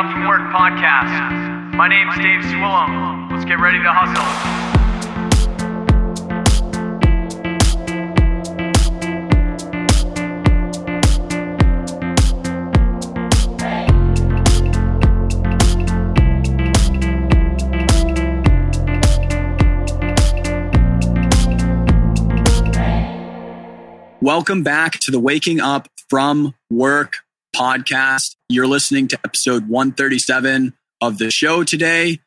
Up from Work podcast. My name's Dave Swillum. Let's get ready to hustle. Welcome back to the Waking Up from Work podcast. You're listening to episode 137 of the show today.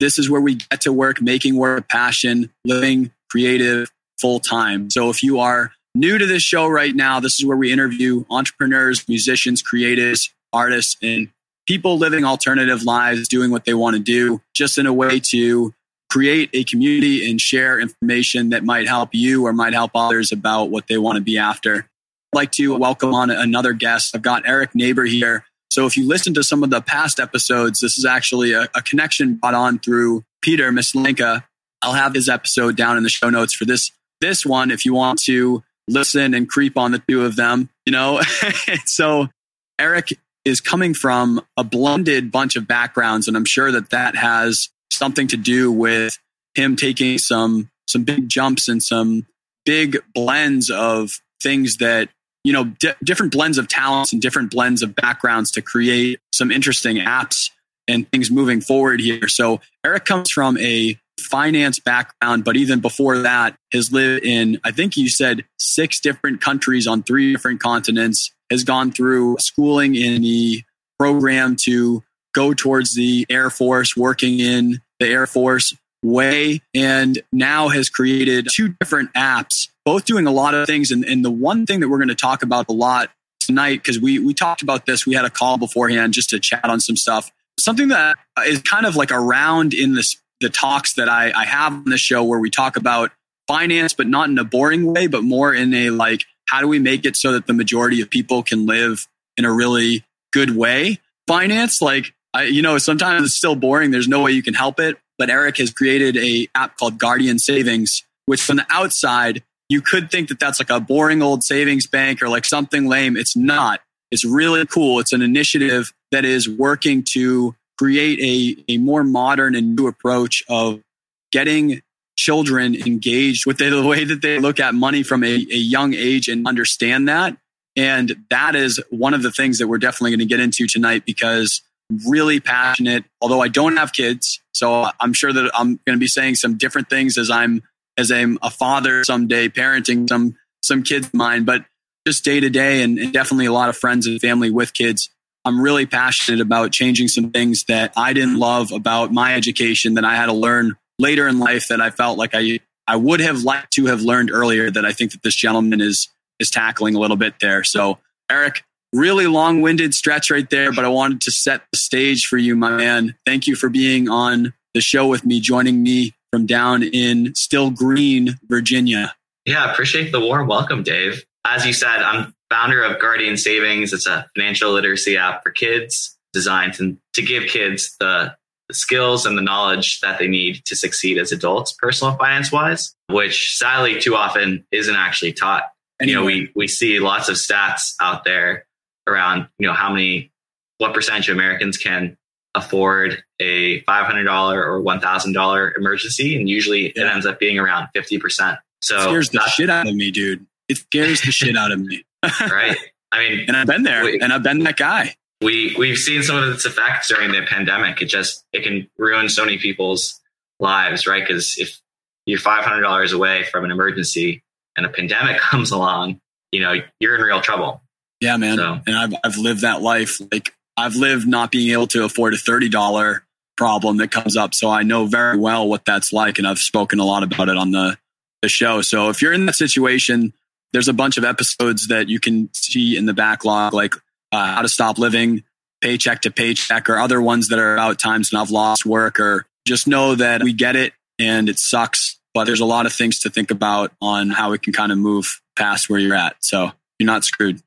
This is where we get to work, making work a passion, living creative full time. So if you are new to this show right now, this is where we interview entrepreneurs, musicians, creatives, artists, and people living alternative lives, doing what they want to do, just in a way to create a community and share information that might help you or might help others about what they want to be after. Like to welcome on another guest. I've got Eric Neighbor here. So if you listen to some of the past episodes, this is actually a, a connection brought on through Peter Mislenka. I'll have his episode down in the show notes for this this one if you want to listen and creep on the two of them, you know. so Eric is coming from a blended bunch of backgrounds and I'm sure that that has something to do with him taking some some big jumps and some big blends of things that you know di- different blends of talents and different blends of backgrounds to create some interesting apps and things moving forward here. So eric comes from a finance background but even before that has lived in i think you said six different countries on three different continents has gone through schooling in the program to go towards the Air Force, working in the Air Force way, and now has created two different apps, both doing a lot of things. And, and the one thing that we're going to talk about a lot tonight, because we, we talked about this, we had a call beforehand just to chat on some stuff. Something that is kind of like around in this, the talks that I, I have on the show where we talk about finance, but not in a boring way, but more in a like, how do we make it so that the majority of people can live in a really good way? Finance, like I, you know, sometimes it's still boring. There's no way you can help it. But Eric has created a app called Guardian Savings, which from the outside, you could think that that's like a boring old savings bank or like something lame. It's not. It's really cool. It's an initiative that is working to create a, a more modern and new approach of getting children engaged with the, way that they look at money from a, a young age and understand that. And that is one of the things that we're definitely going to get into tonight because really passionate, although I don't have kids. So I'm sure that I'm going to be saying some different things as I'm, as I'm a father someday, parenting some, some kids of mine, but just day to day and, and definitely a lot of friends and family with kids. I'm really passionate about changing some things that I didn't love about my education that I had to learn later in life that I felt like I, I would have liked to have learned earlier that I think that this gentleman is, is tackling a little bit there. So Eric, really long winded stretch right there, but I wanted to set the stage for you, my man. Thank you for being on the show with me, joining me from down in Sterling, Virginia. Yeah, appreciate the warm welcome, Dave. As you said, I'm founder of Guardian Savings. It's a financial literacy app for kids designed to, to give kids the, the skills and the knowledge that they need to succeed as adults, personal finance wise, which sadly too often isn't actually taught. Anyway. You know, we, we see lots of stats out there around you know how many what percentage of Americans can afford a $500 or $1,000 emergency, and usually yeah. it ends up being around 50%. So it scares the shit out of me, dude. It scares the shit out of me. right. I mean, and I've been there, we, and I've been that guy. We we've seen some of its effects during the pandemic. It just it can ruin so many people's lives, right? Because if you're five hundred dollars away from an emergency and a pandemic comes along, you know you're in real trouble. Yeah, man. So. And I've I've lived that life. Like I've lived not being able to afford a thirty dollar problem that comes up. So I know very well what that's like, and I've spoken a lot about it on the the show. So if you're in that situation, there's a bunch of episodes that you can see in the backlog, like uh, how to stop living paycheck to paycheck, or other ones that are about times when I've lost work, or just know that we get it and it sucks. But there's a lot of things to think about on how we can kind of move past where you're at. So you're not screwed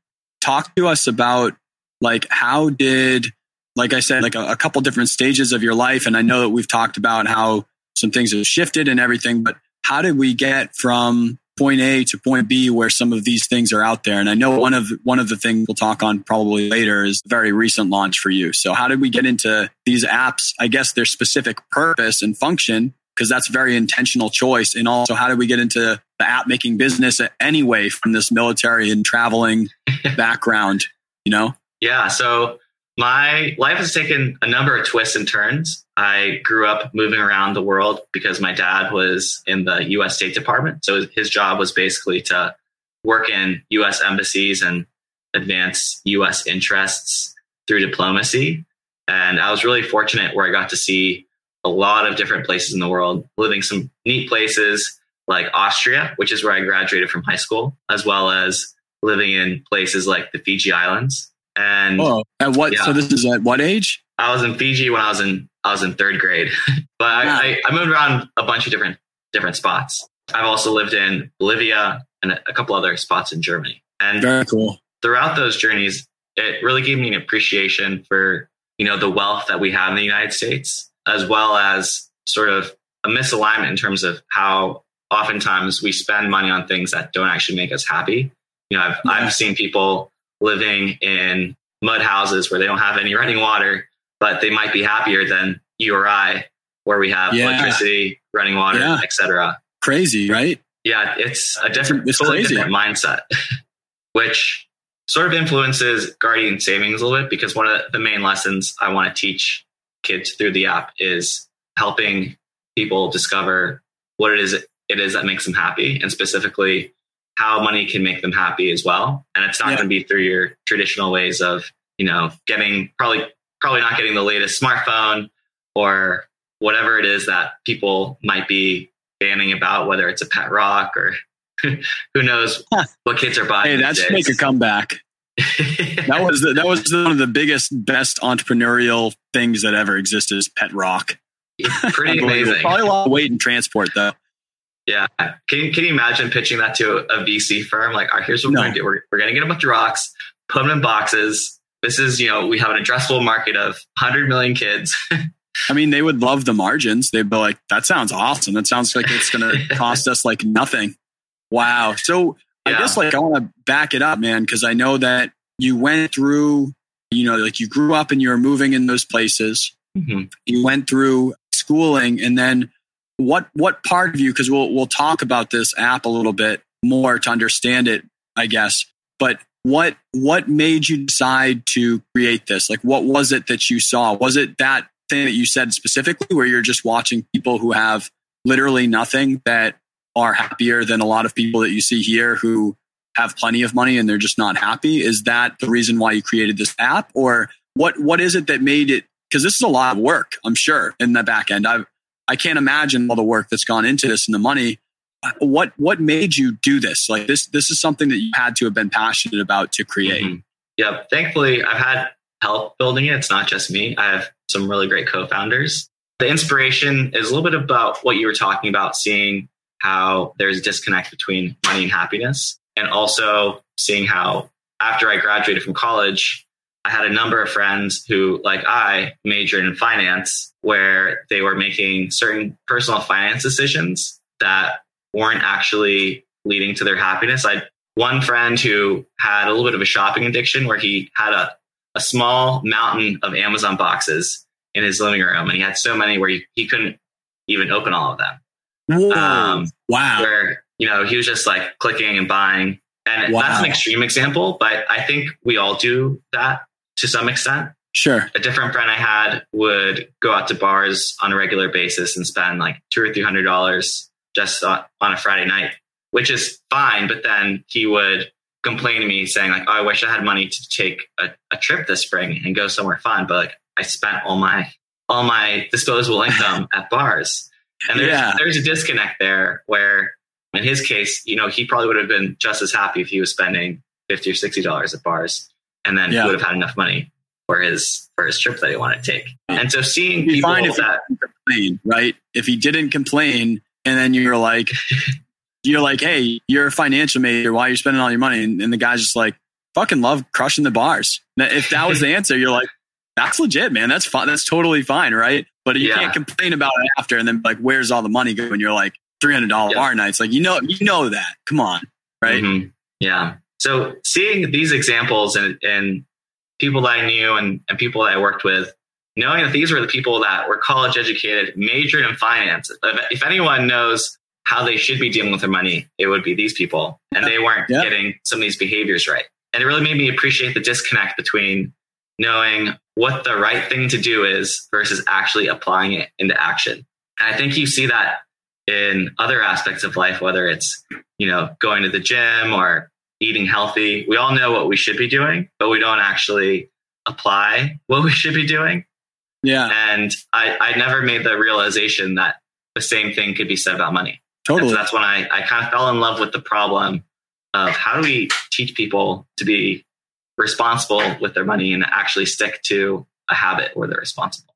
talk to us about like how did like i said like a, a, couple different stages of your life and i know that we've talked about how some things have shifted and everything but how did we get from point A to point B where some of these things are out there. And I know one of one of the things we'll talk on probably later is very recent launch for you. So how did we get into these apps? I guess their specific purpose and function because that's a very intentional choice. And also, how did we get into the app making business anyway from this military and traveling background? You know? Yeah. So my life has taken a number of twists and turns. I grew up moving around the world because my dad was in the US State Department. So his job was basically to work in US embassies and advance US interests through diplomacy. And I was really fortunate where I got to see a lot of different places in the world, living some neat places like Austria, which is where I graduated from high school, as well as living in places like the Fiji Islands. And oh, at what? Yeah, so this is at what age? I was in Fiji when I was in I was in third grade, but I, I, I moved around a bunch of different different spots. I've also lived in Bolivia and a couple other spots in Germany. And very cool. Throughout those journeys, it really gave me an appreciation for you know the wealth that we have in the United States, as well as sort of a misalignment in terms of how oftentimes we spend money on things that don't actually make us happy. You know, I've yeah. I've seen people living in mud houses where they don't have any running water, but they might be happier than you or I, where we have yeah. electricity, running water, yeah. etc. Crazy, right? Yeah, it's a different, it's totally crazy. different mindset, which sort of influences Guardian Savings a little bit because one of the main lessons I want to teach kids through the app is helping people discover what it is it is that makes them happy, and specifically how money can make them happy as well. And it's not yeah. going to be through your traditional ways of, you know, getting probably probably not getting the latest smartphone or whatever it is that people might be banning about, whether it's a pet rock or who knows what kids are buying. Hey, that's make a comeback. That was the, that was one of the biggest, best entrepreneurial things that ever existed. Is pet rock. It's pretty amazing. Probably a lot of weight and transport though. Yeah. Can you, can you imagine pitching that to a VC firm? Like, all right, here's what no. we're going to do. We're, we're going to get a bunch of rocks, put them in boxes. This is, you know, we have an addressable market of 100 million kids. I mean, they would love the margins. They'd be like, that sounds awesome. That sounds like it's going to cost us like nothing. Wow. So yeah. I guess like I want to back it up, man, because I know that you went through, you know, like you grew up and you were moving in those places. Mm-hmm. You went through schooling and then what what part of you because we'll we'll talk about this app a little bit more to understand it i guess but what what made you decide to create this like what was it that you saw was it that thing that you said specifically where you're just watching people who have literally nothing that are happier than a lot of people that you see here who have plenty of money and they're just not happy is that the reason why you created this app or what what is it that made it because this is a lot of work i'm sure in the back end i've I can't imagine all the work that's gone into this and the money. What what made you do this? Like this this is something that you had to have been passionate about to create. Mm-hmm. Yeah, thankfully I've had help building it. It's not just me. I have some really great co-founders. The inspiration is a little bit about what you were talking about, seeing how there's a disconnect between money and happiness, and also seeing how after I graduated from college, I had a number of friends who, like I, majored in finance, where they were making certain personal finance decisions that weren't actually leading to their happiness. I had one friend who had a little bit of a shopping addiction where he had a, a small mountain of Amazon boxes in his living room, and he had so many where he, he couldn't even open all of them. Um, wow. Where, you know, he was just like clicking and buying. And wow. that's an extreme example, but I think we all do that to some extent. Sure. A different friend I had would go out to bars on a regular basis and spend like two or three hundred dollars just on, a Friday night, which is fine. But then he would complain to me saying like, "Oh, I wish I had money to take a, a trip this spring and go somewhere fun, but like I spent all my all my disposable income at bars." And there's yeah. there's a disconnect there where, in his case, you know, he probably would have been just as happy if he was spending fifty or sixty dollars at bars and then yeah. he would have had enough money for his for his trip that he wanted to take. And so seeing people fine if that complain, right? If he didn't complain, and then you're like, you're like, hey, you're a financial major. Why are you spending all your money? And, and the guy's just like, fucking love crushing the bars. If that was the answer, you're like, that's legit, man. That's fine. That's totally fine, right? But you yeah. can't complain about it after and then like, where's all the money going? You're like, three hundred dollar bar nights. Like you know, you know that. Come on, right? Mm-hmm. Yeah. So seeing these examples and and people that I knew and, and people that I worked with, knowing that these were the people that were college educated, majored in finance. If anyone knows how they should be dealing with their money, it would be these people. And they weren't yeah. getting some of these behaviors right. And it really made me appreciate the disconnect between knowing what the right thing to do is versus actually applying it into action. And I think you see that in other aspects of life, whether it's, you know, going to the gym or eating healthy. We all know what we should be doing, but we don't actually apply what we should be doing. Yeah. And I, I never made the realization that the same thing could be said about money. Totally. So that's when I, I kind of fell in love with the problem of how do we teach people to be responsible with their money and actually stick to a habit where they're responsible.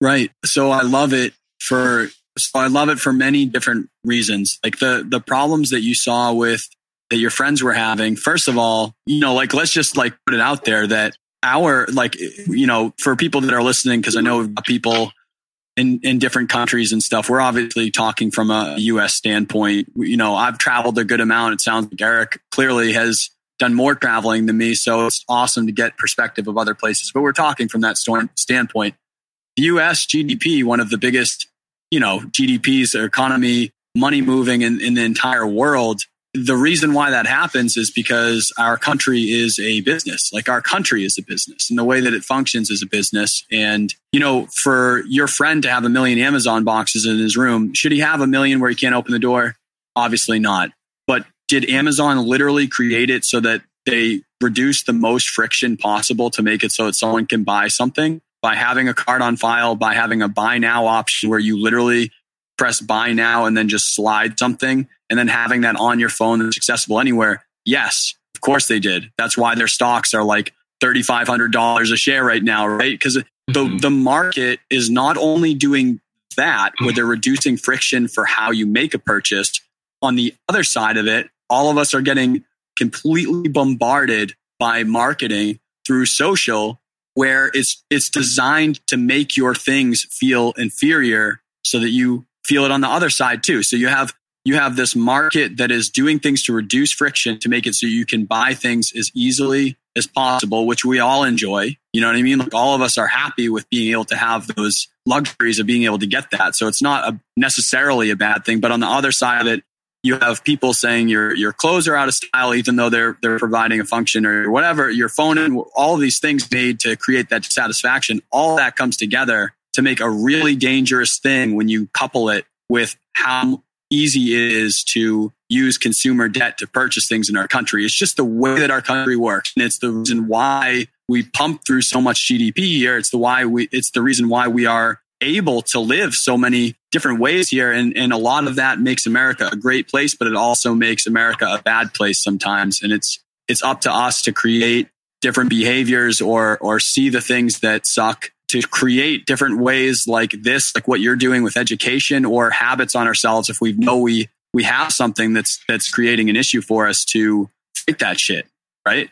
Right. So I love it for so I love it for many different reasons. Like the the problems that you saw with that your friends were having. First of all, you know, like let's just like put it out there that our like you know for people that are listening because I know people in in different countries and stuff. We're obviously talking from a U.S. standpoint. You know, I've traveled a good amount. It sounds like Eric clearly has done more traveling than me, so it's awesome to get perspective of other places. But we're talking from that standpoint. The U.S. GDP, one of the biggest, you know, GDPs, economy, money moving in, in the entire world the reason why that happens is because our country is a business. Like our country is a business and the way that it functions is a business. And, you know, for your friend to have a million Amazon boxes in his room, should he have a million where he can't open the door? Obviously not. But did Amazon literally create it so that they reduce the most friction possible to make it so that someone can buy something by having a card on file, by having a buy now option where you literally press buy now and then just slide something and then having that on your phone that's accessible anywhere? Yes, of course they did. That's why their stocks are like $3,500 a share right now, right? Because mm-hmm. the, the market is not only doing that, where they're reducing friction for how you make a purchase. On the other side of it, all of us are getting completely bombarded by marketing through social where it's it's designed to make your things feel inferior so that you feel it on the other side too. So you have you have this market that is doing things to reduce friction to make it so you can buy things as easily as possible, which we all enjoy. You know what I mean? Like all of us are happy with being able to have those luxuries of being able to get that. So it's not a, necessarily a bad thing. But on the other side of it, you have people saying your your clothes are out of style, even though they're they're providing a function or whatever. Your phone and all these things made to create that satisfaction. All that comes together to make a really dangerous thing when you couple it with how easy it is to use consumer debt to purchase things in our country. It's just the way that our country works. And it's the reason why we pump through so much GDP here. It's the why we, it's the reason why we are able to live so many different ways here. And, and a lot of that makes America a great place, but it also makes America a bad place sometimes. And it's, it's up to us to create different behaviors or, or see the things that suck to create different ways like this, like what you're doing with education or habits on ourselves. If we know we, we have something that's, that's creating an issue for us to fight that shit. Right.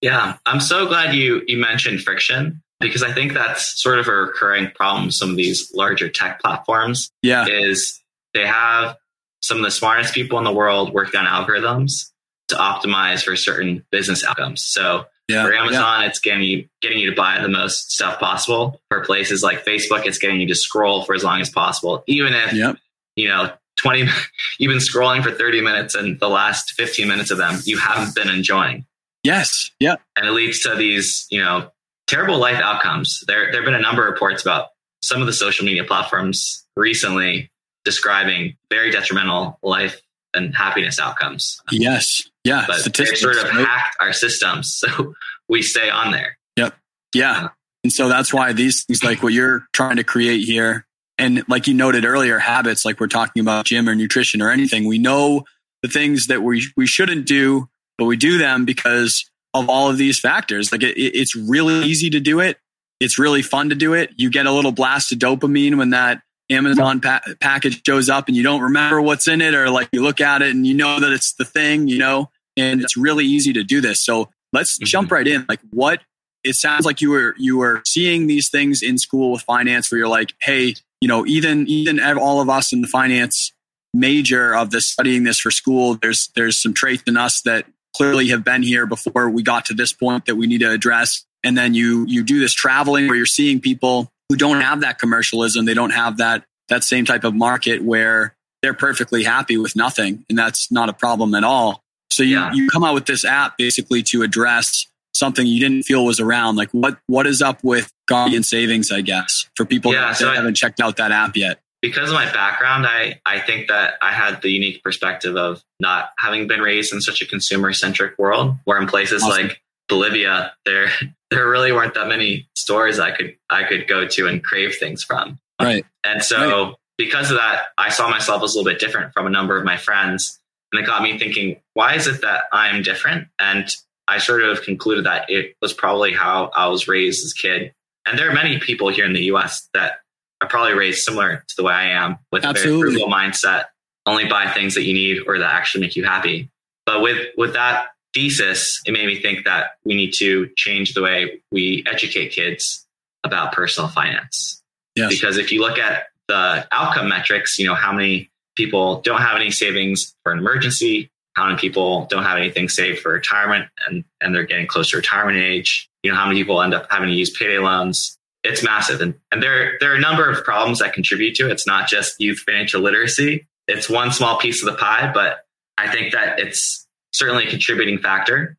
Yeah. I'm so glad you, you mentioned friction because I think that's sort of a recurring problem. Some of these larger tech platforms yeah. is they have some of the smartest people in the world working on algorithms to optimize for certain business outcomes. So yeah, for Amazon, yeah. it's getting you getting you to buy the most stuff possible. For places like Facebook, it's getting you to scroll for as long as possible, even if yep. you know twenty. You've been scrolling for thirty minutes, and the last fifteen minutes of them you haven't been enjoying. Yes. Yeah. And it leads to these, you know, terrible life outcomes. There, there have been a number of reports about some of the social media platforms recently describing very detrimental life and happiness outcomes. Yes. Yeah. But they sort of right? hacked our systems. So we stay on there. Yep. Yeah. Uh, and so that's why these things like what you're trying to create here, and like you noted earlier, habits like we're talking about gym or nutrition or anything, we know the things that we, we shouldn't do, but we do them because of all of these factors. Like it, it's really easy to do it. It's really fun to do it. You get a little blast of dopamine when that Amazon pa- package shows up and you don't remember what's in it, or like you look at it and you know that it's the thing, you know, and it's really easy to do this. So let's mm-hmm. jump right in. Like, what it sounds like you were you were seeing these things in school with finance, where you're like, hey, you know, even even all of us in the finance major of this studying this for school. There's there's some traits in us that clearly have been here before we got to this point that we need to address. And then you you do this traveling where you're seeing people who don't have that commercialism. They don't have that that same type of market where they're perfectly happy with nothing, and that's not a problem at all. So you yeah. you come out with this app basically to address something you didn't feel was around. Like what what is up with Guardian Savings? I guess for people yeah, that, so haven't checked out that app yet. Because of my background, I I think that I had the unique perspective of not having been raised in such a consumer centric world, where in places awesome. like Bolivia, there there really weren't that many stores I could I could go to and crave things from. Right. And so right. because of that, I saw myself as a little bit different from a number of my friends. And it got me thinking, why is it that I'm different? And I sort of concluded that it was probably how I was raised as a kid. And there are many people here in the US that are probably raised similar to the way I am with Absolutely. a very frugal mindset, only buy things that you need or that actually make you happy. But with, with that thesis, it made me think that we need to change the way we educate kids about personal finance. Yes. Because if you look at the outcome metrics, you know, how many people don't have any savings for an emergency, how many people don't have anything saved for retirement and, and they're getting close to retirement age, you know, how many people end up having to use payday loans. It's massive. And, and there, there are a number of problems that contribute to it. It's not just youth financial literacy. It's one small piece of the pie, but I think that it's certainly a contributing factor.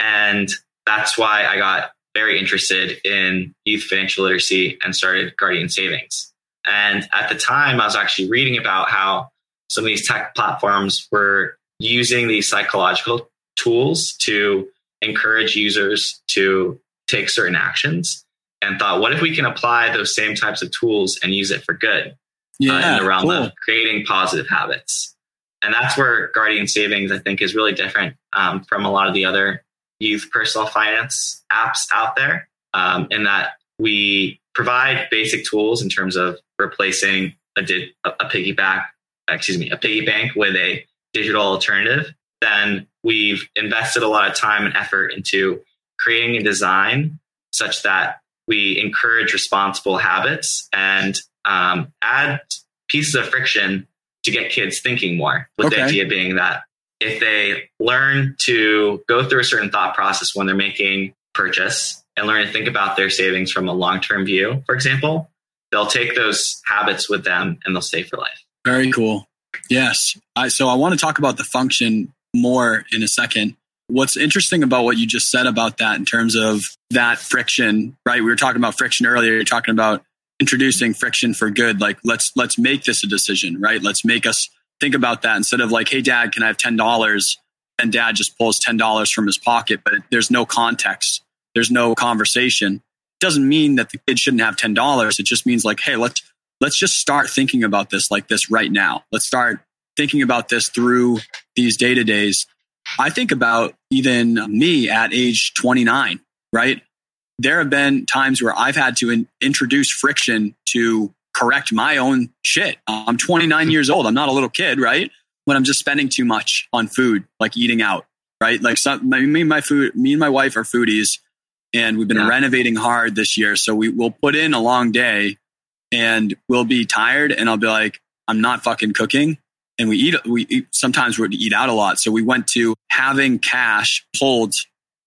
And that's why I got very interested in youth financial literacy and started Guardian Savings. And at the time, I was actually reading about how some of these tech platforms were using these psychological tools to encourage users to take certain actions and thought, what if we can apply those same types of tools and use it for good yeah, uh, in the realm cool. of creating positive habits? And that's where Guardian Savings, I think, is really different um, from a lot of the other youth personal finance apps out there um, in that we provide basic tools in terms of replacing a, di- a piggyback, excuse me, a piggy bank with a digital alternative. Then we've invested a lot of time and effort into creating a design such that we encourage responsible habits and um, add pieces of friction to get kids thinking more. With okay. the idea being that if they learn to go through a certain thought process when they're making purchase and learn to think about their savings from a long-term view, for example, they'll take those habits with them and they'll stay for life. Very cool. Yes. I, so I want to talk about the function more in a second. What's interesting about what you just said about that in terms of that friction, right? We were talking about friction earlier. You're talking about introducing friction for good. Like let's let's make this a decision, right? Let's make us think about that instead of like, hey, dad, can I have $10? And dad just pulls $10 from his pocket, but there's no context, there's no conversation. It doesn't mean that the kid shouldn't have $10. It just means like, hey, let's, let's just start thinking about this like this right now. Let's start thinking about this through these day to days. I think about even me at age 29, right? There have been times where I've had to in, introduce friction to correct my own shit. I'm 29 years old. I'm not a little kid, right? When I'm just spending too much on food, like eating out, right? Like some, me and my food, me and my wife are foodies and we've been yeah. renovating hard this year. So we will put in a long day and we'll be tired and I'll be like, I'm not fucking cooking. And we eat, we eat, sometimes we eat out a lot. So we went to having cash pulled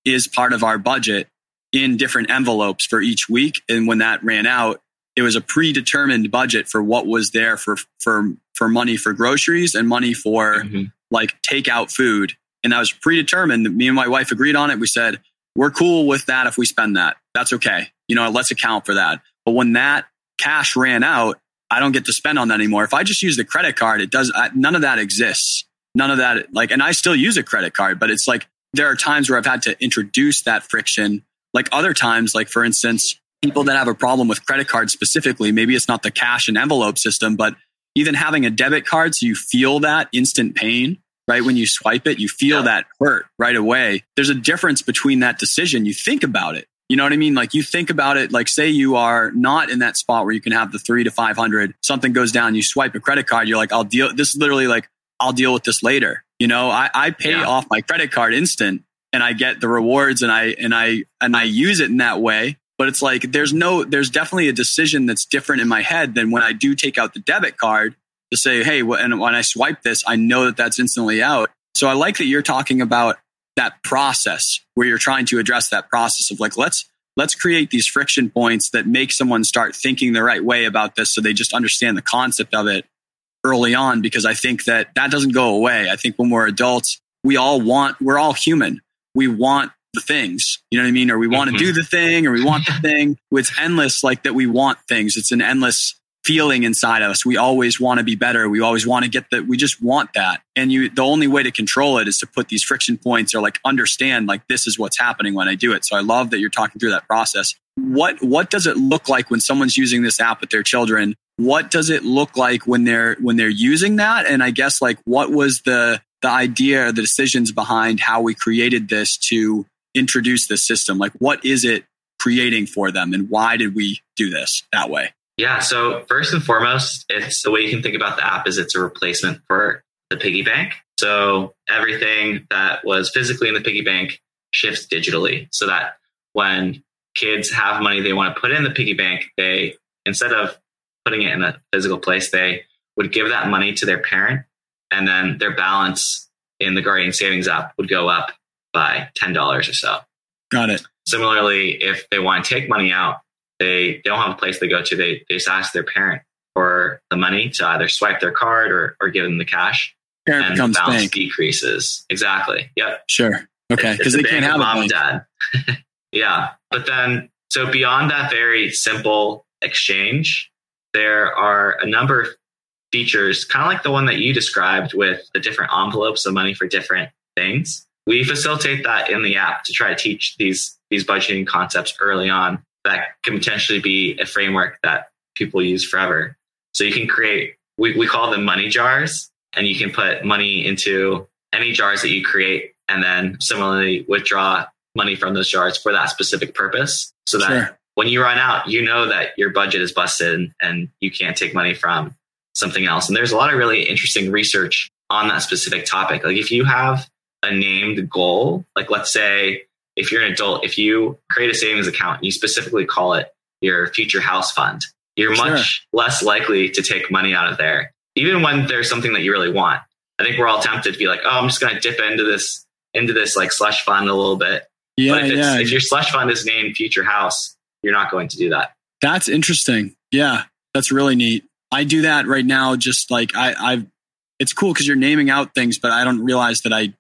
is part of our budget in different envelopes for each week. And when that ran out, it was a predetermined budget for what was there for for for money for groceries and money for mm-hmm. like takeout food and that was predetermined me and my wife agreed on it we said we're cool with that if we spend that that's okay you know let's account for that but when that cash ran out i don't get to spend on that anymore if i just use the credit card it does none of that exists none of that like and i still use a credit card but it's like there are times where i've had to introduce that friction like other times like for instance people that have a problem with credit cards specifically, maybe it's not the cash and envelope system, but even having a debit card so you feel that instant pain, right? When you swipe it, you feel yeah. that hurt right away. There's a difference between that decision. You think about it. You know what I mean? Like you think about it, like say you are not in that spot where you can have the three to 500, something goes down, you swipe a credit card, you're like, I'll deal, this is literally like, I'll deal with this later. You know, I, I pay yeah. off my credit card instant and I get the rewards and I, and I, and I use it in that way but it's like there's no there's definitely a decision that's different in my head than when I do take out the debit card to say, hey, and when I swipe this, I know that that's instantly out. So I like that you're talking about that process where you're trying to address that process of like, let's let's create these friction points that make someone start thinking the right way about this so they just understand the concept of it early on because i think that that doesn't go away. I think when we're adults we all want we're all human. We want the things. You know what i mean? Or we want to mm-hmm. do the thing or we want the thing. It's endless like that we want things. It's an endless feeling inside of us. We always want to be better. We always want to get that. We just want that. And you, the only way to control it is to put these friction points or like understand like this is what's happening when I do it. So I love that you're talking through that process. What, what does it look like when someone's using this app with their children? What does it look like when they're, when they're using that? And I guess like what was the, the idea, the decisions behind how we created this to introduce this system? Like what is it creating for them and why did we do this that way? Yeah. So first and foremost, it's the way you can think about the app is it's a replacement for the piggy bank. So everything that was physically in the piggy bank shifts digitally so that when kids have money they want to put in the piggy bank, they, instead of putting it in a physical place, they would give that money to their parent and then their balance in the Guardian Savings app would go up by $10 or so. Got it. Similarly, if they want to take money out, they, don't have a place to go to. They, they just ask their parent for the money to either swipe their card or, or give them the cash. Parent and becomes balance bank. decreases. Exactly. Yep. Sure. Okay. Because they can't have mom and dad. yeah. But then, so beyond that very simple exchange, there are a number of features, kind of like the one that you described with the different envelopes of money for different things. We facilitate that in the app to try to teach these these budgeting concepts early on that can potentially be a framework that people use forever. So you can create, we, we call them money jars, and you can put money into any jars that you create, and then similarly withdraw money from those jars for that specific purpose. So that sure. when you run out, you know that your budget is busted and you can't take money from something else. And there's a lot of really interesting research on that specific topic. Like if you have a named goal, like let's say if you're an adult, if you create a savings account and you specifically call it your future house fund, you're sure. much less likely to take money out of there, even when there's something that you really want. I think we're all tempted to be like, oh, I'm just going to dip into this into this like slush fund a little bit. Yeah, but if, yeah. if your slush fund is named future house, you're not going to do that. That's interesting. Yeah, that's really neat. I do that right now. Just like I, I, it's cool because you're naming out things, but I don't realize that I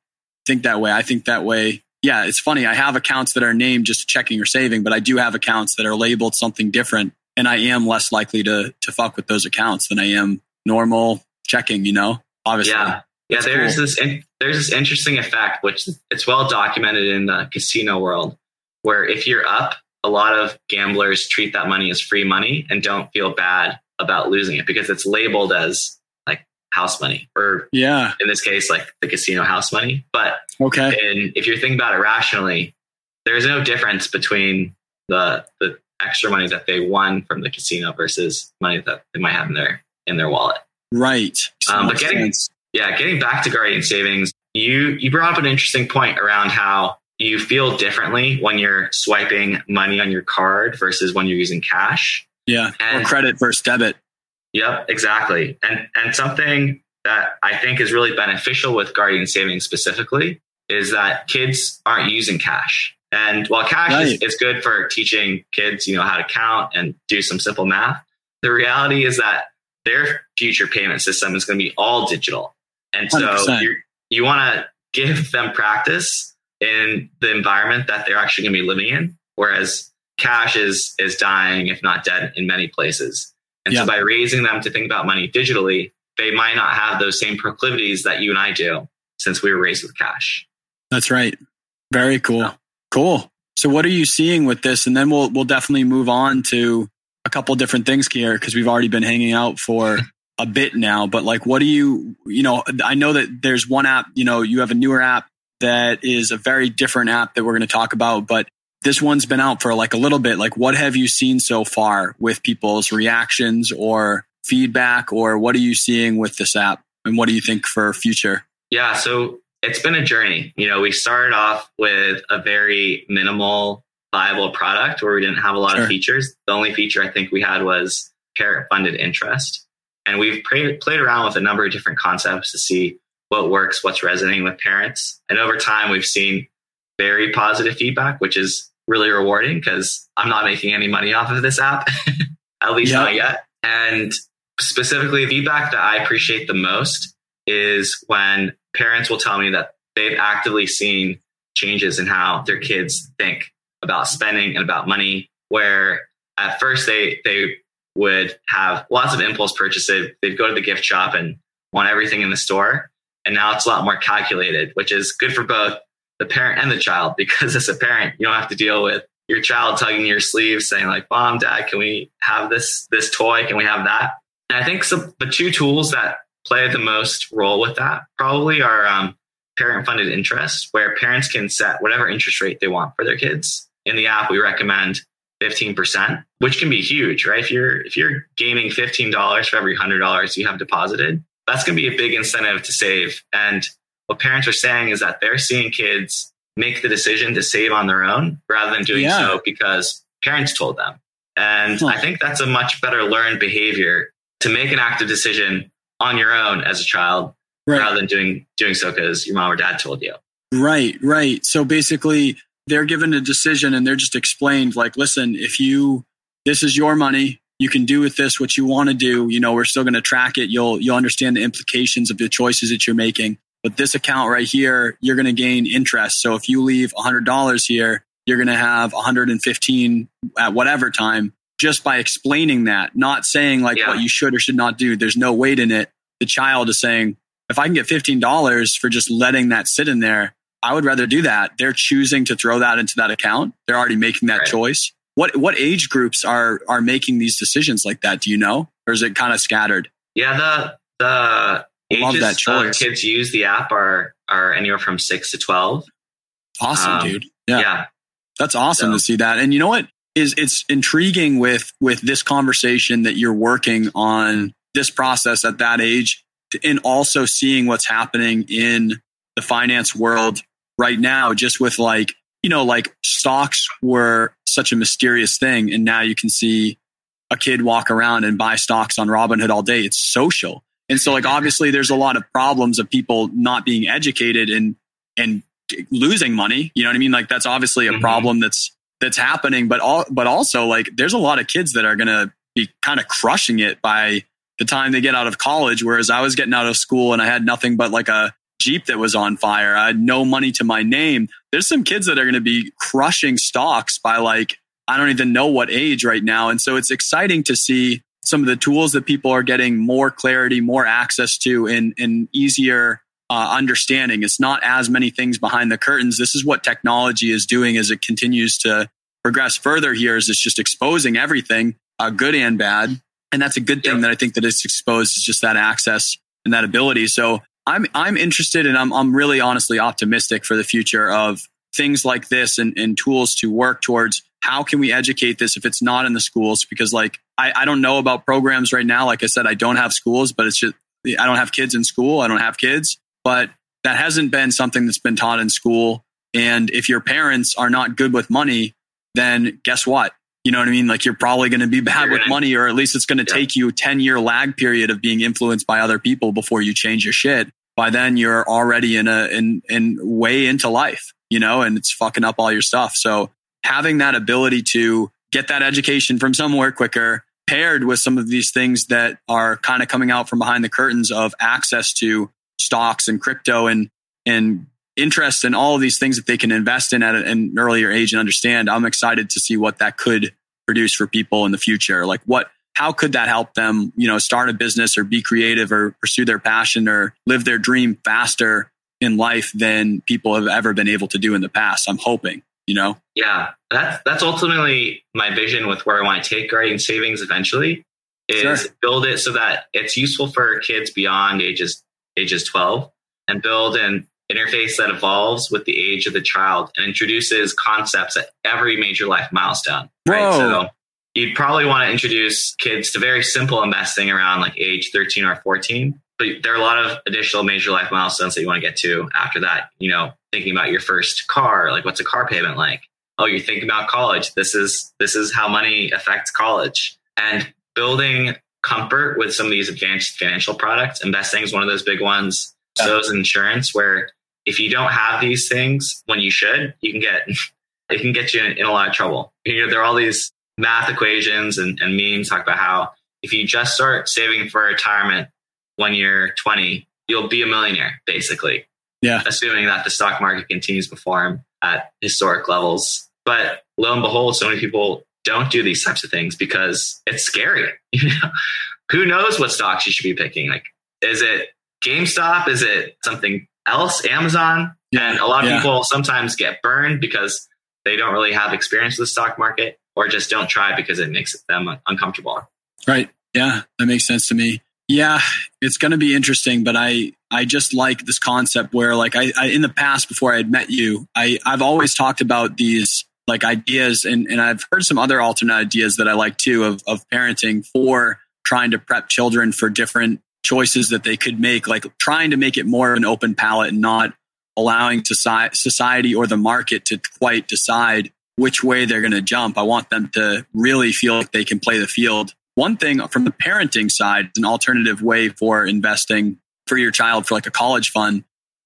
think that way. I think that way yeah, it's funny. I have accounts that are named just checking or saving, but I do have accounts that are labeled something different. And I am less likely to, to fuck with those accounts than I am normal checking, you know, obviously. Yeah. Yeah. there's cool. this, in, there's this interesting effect, which it's well documented in the casino world where if you're up, a lot of gamblers treat that money as free money and don't feel bad about losing it because it's labeled as like house money or yeah in this case like the casino house money but okay. And if you're thinking about it rationally there's no difference between the the extra money that they won from the casino versus money that they might have in their in their wallet. Right. Um, but getting sense. yeah getting back to guardian savings you you brought up an interesting point around how you feel differently when you're swiping money on your card versus when you're using cash. Yeah and, or credit versus debit. Yep, exactly. And and something that I think is really beneficial with Guardian Savings specifically is that kids aren't using cash. And while cash right. is, is good for teaching kids, you know, how to count and do some simple math, the reality is that their future payment system is going to be all digital. And so you want to give them practice in the environment that they're actually going to be living in, whereas cash is is dying, if not dead, in many places. And yeah. so by raising them to think about money digitally, they might not have those same proclivities that you and I do since we were raised with cash. That's right. Very cool. Yeah. Cool. So what are you seeing with this? And then we'll we'll definitely move on to a couple different things here because we've already been hanging out for a bit now. But like what do you you know, I know that there's one app, you know, you have a newer app that is a very different app that we're going to talk about, but this one's been out for like a little bit. Like, what have you seen so far with people's reactions or feedback, or what are you seeing with this app? And what do you think for future? Yeah, so it's been a journey. You know, we started off with a very minimal, viable product where we didn't have a lot sure. of features. The only feature I think we had was parent funded interest. And we've played, played around with a number of different concepts to see what works, what's resonating with parents. And over time, we've seen very positive feedback, which is really rewarding because I'm not making any money off of this app, at least not yet. And specifically, feedback that I appreciate the most is when parents will tell me that they've actively seen changes in how their kids think about spending and about money, where at first they, they would have lots of impulse purchases. They'd go to the gift shop and want everything in the store. And now it's a lot more calculated, which is good for both the parent and the child because as a parent, you don't have to deal with your child tugging your sleeve saying like, mom, dad, can we have this, this toy? Can we have that? And I think some, the two tools that play the most role with that probably are um, parent funded interest, where parents can set whatever interest rate they want for their kids. In the app, we recommend 15%, which can be huge, right? If you're if you're gaining $15 for every $100 you have deposited, that's going to be a big incentive to save. And what parents are saying is that they're seeing kids make the decision to save on their own rather than doing yeah. so because parents told them. And huh. I think that's a much better learned behavior to make an active decision on your own as a child right. rather than doing doing so because your mom or dad told you. Right, right. So basically they're given a decision and they're just explained like, listen, if you this is your money, you can do with this what you want to do. You know, we're still going to track it. You'll you'll understand the implications of the choices that you're making. But this account right here, you're going to gain interest. So if you leave $100 here, you're going to have 115 at whatever time just by explaining that, not saying like yeah. what you should or should not do. There's no weight in it. The child is saying, if I can get $15 for just letting that sit in there, I would rather do that. They're choosing to throw that into that account. They're already making that right. choice. What what age groups are are making these decisions like that? Do you know, or is it kind of scattered? Yeah, the the ages that kids use the app are are anywhere from six to twelve. Awesome, um, dude. Yeah. yeah. that's awesome so. to see that. And you know what is it's intriguing with with this conversation that you're working on this process at that age, and also seeing what's happening in the finance world right now, just with like you know, like stocks were such a mysterious thing. And now you can see a kid walk around and buy stocks on Robinhood all day. It's social. And so like obviously there's a lot of problems of people not being educated and and losing money. You know what I mean? Like that's obviously a mm-hmm. problem that's that's happening. But all but also like there's a lot of kids that are gonna be kind of crushing it by the time they get out of college. Whereas I was getting out of school and I had nothing but like a Jeep that was on fire. I had no money to my name. There's some kids that are going to be crushing stocks by like, I don't even know what age right now. And so it's exciting to see some of the tools that people are getting more clarity, more access to, and, and easier uh, understanding. It's not as many things behind the curtains. This is what technology is doing as it continues to progress further here is it's just exposing everything, uh, good and bad. And that's a good thing that I think that it's exposed is just that access and that ability. So I'm I'm interested and I'm I'm really honestly optimistic for the future of things like this and, and tools to work towards how can we educate this if it's not in the schools? Because like I, I don't know about programs right now. Like I said, I don't have schools, but it's just I don't have kids in school. I don't have kids, but that hasn't been something that's been taught in school. And if your parents are not good with money, then guess what? You know what I mean? Like you're probably going to be bad with money, or at least it's going to yeah. take you a 10 year lag period of being influenced by other people before you change your shit. By then you're already in a, in, in way into life, you know, and it's fucking up all your stuff. So having that ability to get that education from somewhere quicker, paired with some of these things that are kind of coming out from behind the curtains of access to stocks and crypto and, and interest and all of these things that they can invest in at an earlier age and understand. I'm excited to see what that could produce for people in the future. Like what, how could that help them, you know, start a business or be creative or pursue their passion or live their dream faster in life than people have ever been able to do in the past? I'm hoping, you know? Yeah. That's, that's ultimately my vision with where I want to take Guardian Savings eventually is sure. build it so that it's useful for kids beyond ages, ages 12 and build an interface that evolves with the age of the child and introduces concepts at every major life milestone. Right. Whoa. So you'd probably want to introduce kids to very simple investing around like age 13 or 14. But there are a lot of additional major life milestones that you want to get to after that. You know, thinking about your first car, like what's a car payment like? Oh, you're thinking about college. This is this is how money affects college. And building comfort with some of these advanced financial products. Investing is one of those big ones. So is insurance, where if you don't have these things when you should, you can get it can get you in, in a lot of trouble. You know, there are all these math equations and, and memes talk about how if you just start saving for retirement when you're 20, you'll be a millionaire, basically. Yeah. Assuming that the stock market continues to perform at historic levels. But lo and behold, so many people don't do these types of things because it's scary. Who knows what stocks you should be picking? Like, is it GameStop? Is it something else? Amazon? And a lot of Yeah. people sometimes get burned because they don't really have experience with the stock market or just don't try because it makes them uncomfortable. Right. Yeah, that makes sense to me. Yeah, it's going to be interesting, but I I just like this concept where like I, I in the past before I had met you, I I've always talked about these like ideas and and I've heard some other alternate ideas that I like too of of parenting for trying to prep children for different choices that they could make, like trying to make it more of an open palette and not allowing soci- society or the market to quite decide which way they're going to jump. I want them to really feel like they can play the field. One thing from the parenting side, an alternative way for investing for your child for like a college fund.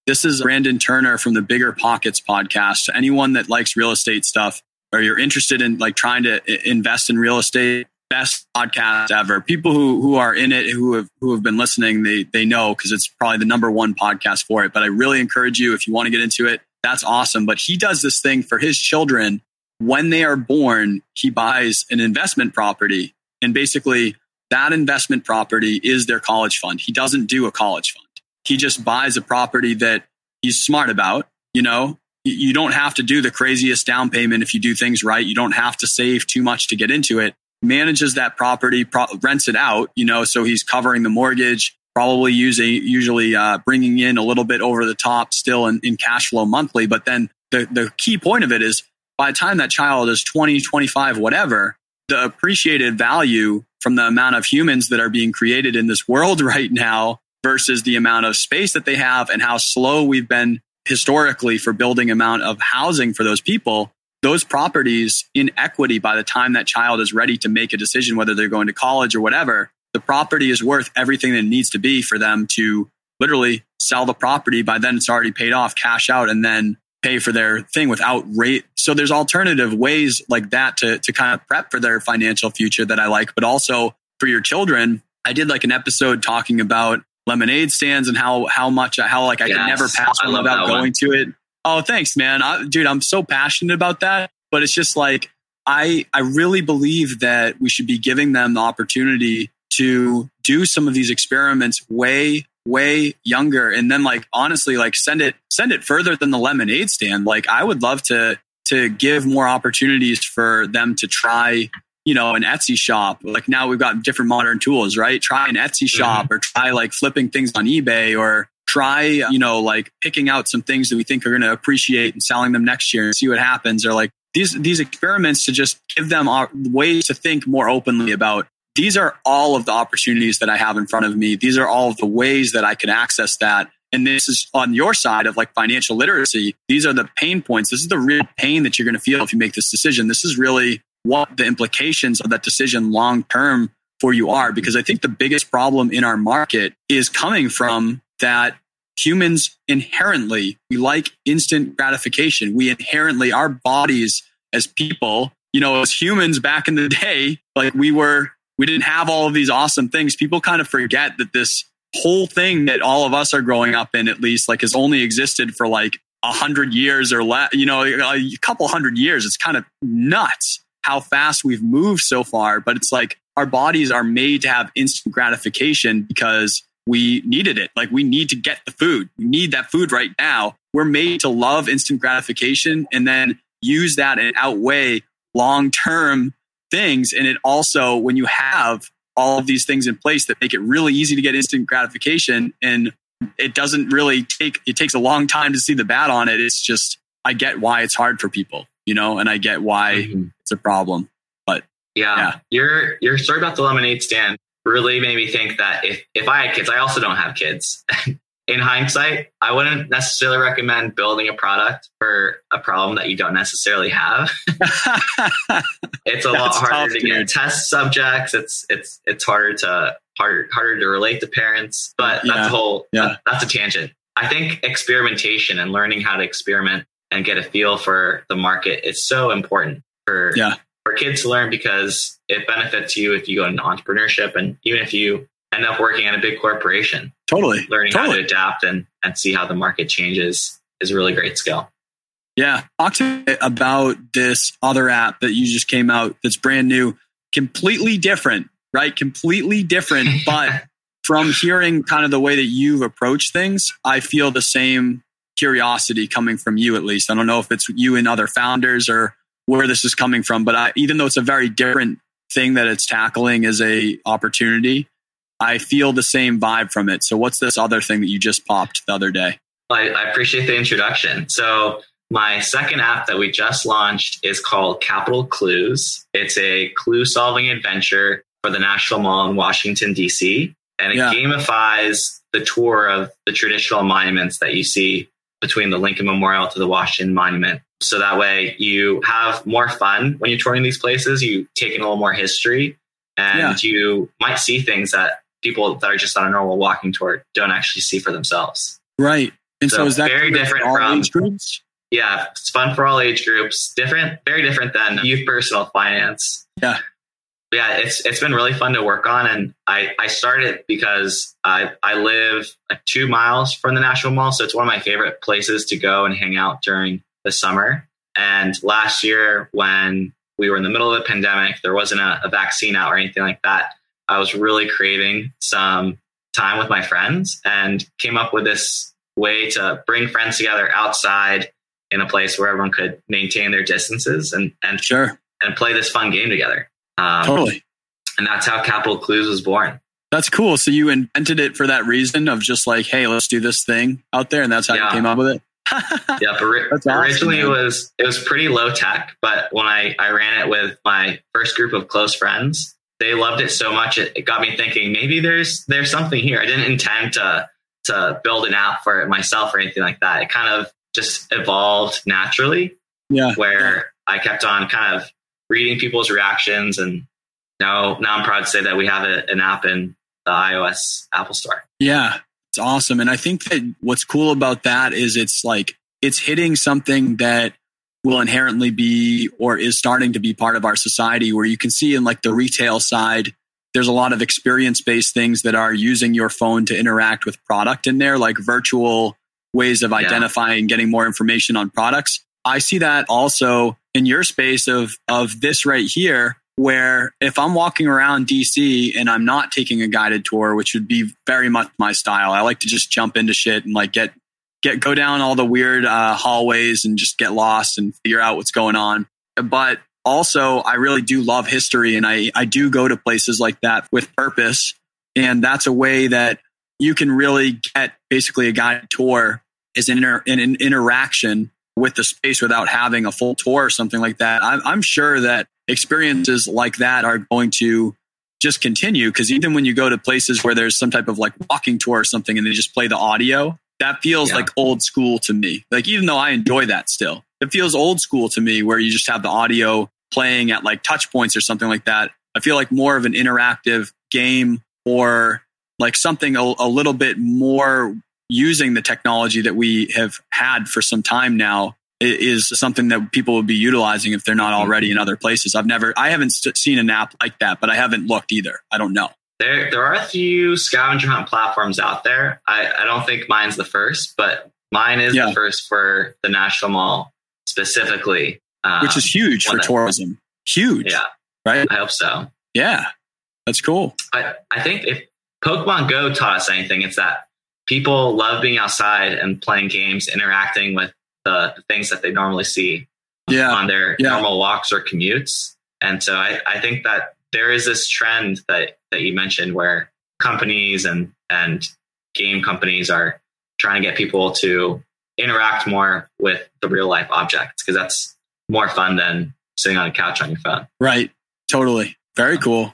This is Brandon Turner from the Bigger Pockets podcast. Anyone that likes real estate stuff or you're interested in like trying to invest in real estate, best podcast ever. People who who are in it who have who have been listening, they they know because it's probably the number one podcast for it. But I really encourage you if you want to get into it, that's awesome. But he does this thing for his children when they are born. He buys an investment property, and basically that investment property is their college fund. He doesn't do a college fund. He just buys a property that he's smart about. You know, You- don't have to do the craziest down payment if you do things right. You don't have to save too much to get into it. Manages that property, pro- rents it out. You know, so he's covering the mortgage, probably using usually uh, bringing in a little bit over the top still in, in cash flow monthly. But then the the key point of it is by the time that child is 20, 25, whatever, the appreciated value from the amount of humans that are being created in this world right now versus the amount of space that they have and how slow we've been historically for building amount of housing for those people those properties in equity by the time that child is ready to make a decision whether they're going to college or whatever the property is worth everything that it needs to be for them to literally sell the property by then it's already paid off cash out and then pay for their thing without rate. So there's alternative ways like that to to kind of prep for their financial future that I like but also for your children I did like an episode talking about lemonade stands and how how much how like I could never pass one without that one. going to it. Oh, thanks, man. I, dude, I'm so passionate about that. But it's just like I I really believe that we should be giving them the opportunity to do some of these experiments way way younger and then like honestly like send it send it further than the lemonade stand like i would love to to give more opportunities for them to try you know an etsy shop like now we've got different modern tools right try an etsy mm-hmm. shop or try like flipping things on ebay or try you know like picking out some things that we think are going to appreciate and selling them next year and see what happens or like these these experiments to just give them ways to think more openly about these are all of the opportunities that I have in front of me. These are all of the ways that I can access that. And this is on your side of like financial literacy. These are the pain points. This is the real pain that you're going to feel if you make this decision. This is really what the implications of that decision long term for you are. Because I think the biggest problem in our market is coming from that humans inherently, we like instant gratification. We inherently, our bodies as people, you know, as humans back in the day, like we were we didn't have all of these awesome things. People kind of forget that this whole thing that all of us are growing up in, at least, like has only existed for like a hundred years or less, you know, a couple hundred years. It's kind of nuts how fast we've moved so far. But it's like our bodies are made to have instant gratification because we needed it. Like we need to get the food. We need that food right now. We're made to love instant gratification and then use that and outweigh long term things. And it also, when you have all of these things in place that make it really easy to get instant gratification and it doesn't really take, it takes a long time to see the bad on it. It's just, I get why it's hard for people, you know, and I get why Mhm. It's a problem. But yeah. Yeah. Your your story about the lemonade stand really made me think that if if I had kids, I also don't have kids. in hindsight, I wouldn't necessarily recommend building a product for a problem that you don't necessarily have. it's a lot harder tough, to get test subjects. It's it's it's harder to harder harder to relate to parents. But yeah. that's a whole yeah. That, that's a tangent. I think experimentation and learning how to experiment and get a feel for the market is so important for yeah. for kids to learn because it benefits you if you go into entrepreneurship and even if you end up working at a big corporation. Totally. Learning totally. how to adapt and, and see how the market changes is a really great skill. Yeah. Talk to me about this other app that you just came out that's brand new, completely different, right? Completely different. But from hearing kind of the way that you've approached things, I feel the same curiosity coming from you, at least. I don't know if it's you and other founders or where this is coming from, but I, even though it's a very different thing that it's tackling as a opportunity, I feel the same vibe from it. So, what's this other thing that you just popped the other day? I, I appreciate the introduction. So, my second app that we just launched is called Capital Clues. It's a clue solving adventure for the National Mall in Washington, D.C., and it yeah. gamifies the tour of the traditional monuments that you see between the Lincoln Memorial to the Washington Monument. So that way you have more fun when you're touring these places. You take in a little more history and yeah. you might see things that people that are just on a normal walking tour don't actually see for themselves. Right. And so, so is that very different from age groups? Yeah, it's fun for all age groups. Different, very different than youth personal finance. Yeah. Yeah, it's it's been really fun to work on, and I I started because I I live like two miles from the National Mall, so it's one of my favorite places to go and hang out during the summer. And last year, when we were in the middle of the pandemic, there wasn't a, a vaccine out or anything like that. I was really craving some time with my friends and came up with this way to bring friends together outside in a place where everyone could maintain their distances and and sure and play this fun game together. Um, totally. And that's how Capital Clues was born. That's cool. So you invented it for that reason of just like, hey, let's do this thing out there, and that's how yeah. you came up with it. yeah, ori- awesome, originally man. it was it was pretty low tech, but when I I ran it with my first group of close friends, they loved it so much it, it got me thinking maybe there's there's something here. I didn't intend to to build an app for it myself or anything like that. It kind of just evolved naturally. Yeah. Where yeah. I kept on kind of reading people's reactions and now now I'm proud to say that we have a, an app in the iOS Apple Store. Yeah. It's awesome. And I think that what's cool about that is it's like it's hitting something that will inherently be or is starting to be part of our society where you can see in like the retail side there's a lot of experience based things that are using your phone to interact with product in there like virtual ways of identifying yeah. getting more information on products i see that also in your space of of this right here where if i'm walking around dc and i'm not taking a guided tour which would be very much my style i like to just jump into shit and like get get go down all the weird uh, hallways and just get lost and figure out what's going on. But also, I really do love history, and I I do go to places like that with purpose, and that's a way that you can really get basically a guided tour is an, inter, an, an interaction with the space without having a full tour or something like that. I'm, I'm sure that experiences like that are going to just continue because even when you go to places where there's some type of like walking tour or something and they just play the audio, that feels yeah. like old school to me. Like, even though I enjoy that still, it feels old school to me where you just have the audio playing at like touch points or something like that. I feel like more of an interactive game or like something a, a little bit more using the technology that we have had for some time now is something that people would be utilizing if they're not mm-hmm. already in other places. I've never, I haven't seen an app like that, but I haven't looked either. I don't know. There, there are a few scavenger hunt platforms out there. I, I don't think mine's the first, but mine is yeah. the first for the National Mall specifically, um, which is huge for that, tourism. Huge, yeah, right. I hope so. Yeah, that's cool. I, I think if Pokemon Go taught us anything, it's that people love being outside and playing games, interacting with the, the things that they normally see yeah. on their yeah. normal walks or commutes. And so I, I think that there is this trend that that you mentioned where companies and and game companies are trying to get people to interact more with the real life objects because that's more fun than sitting on a couch on your phone. Right. Totally. Very cool.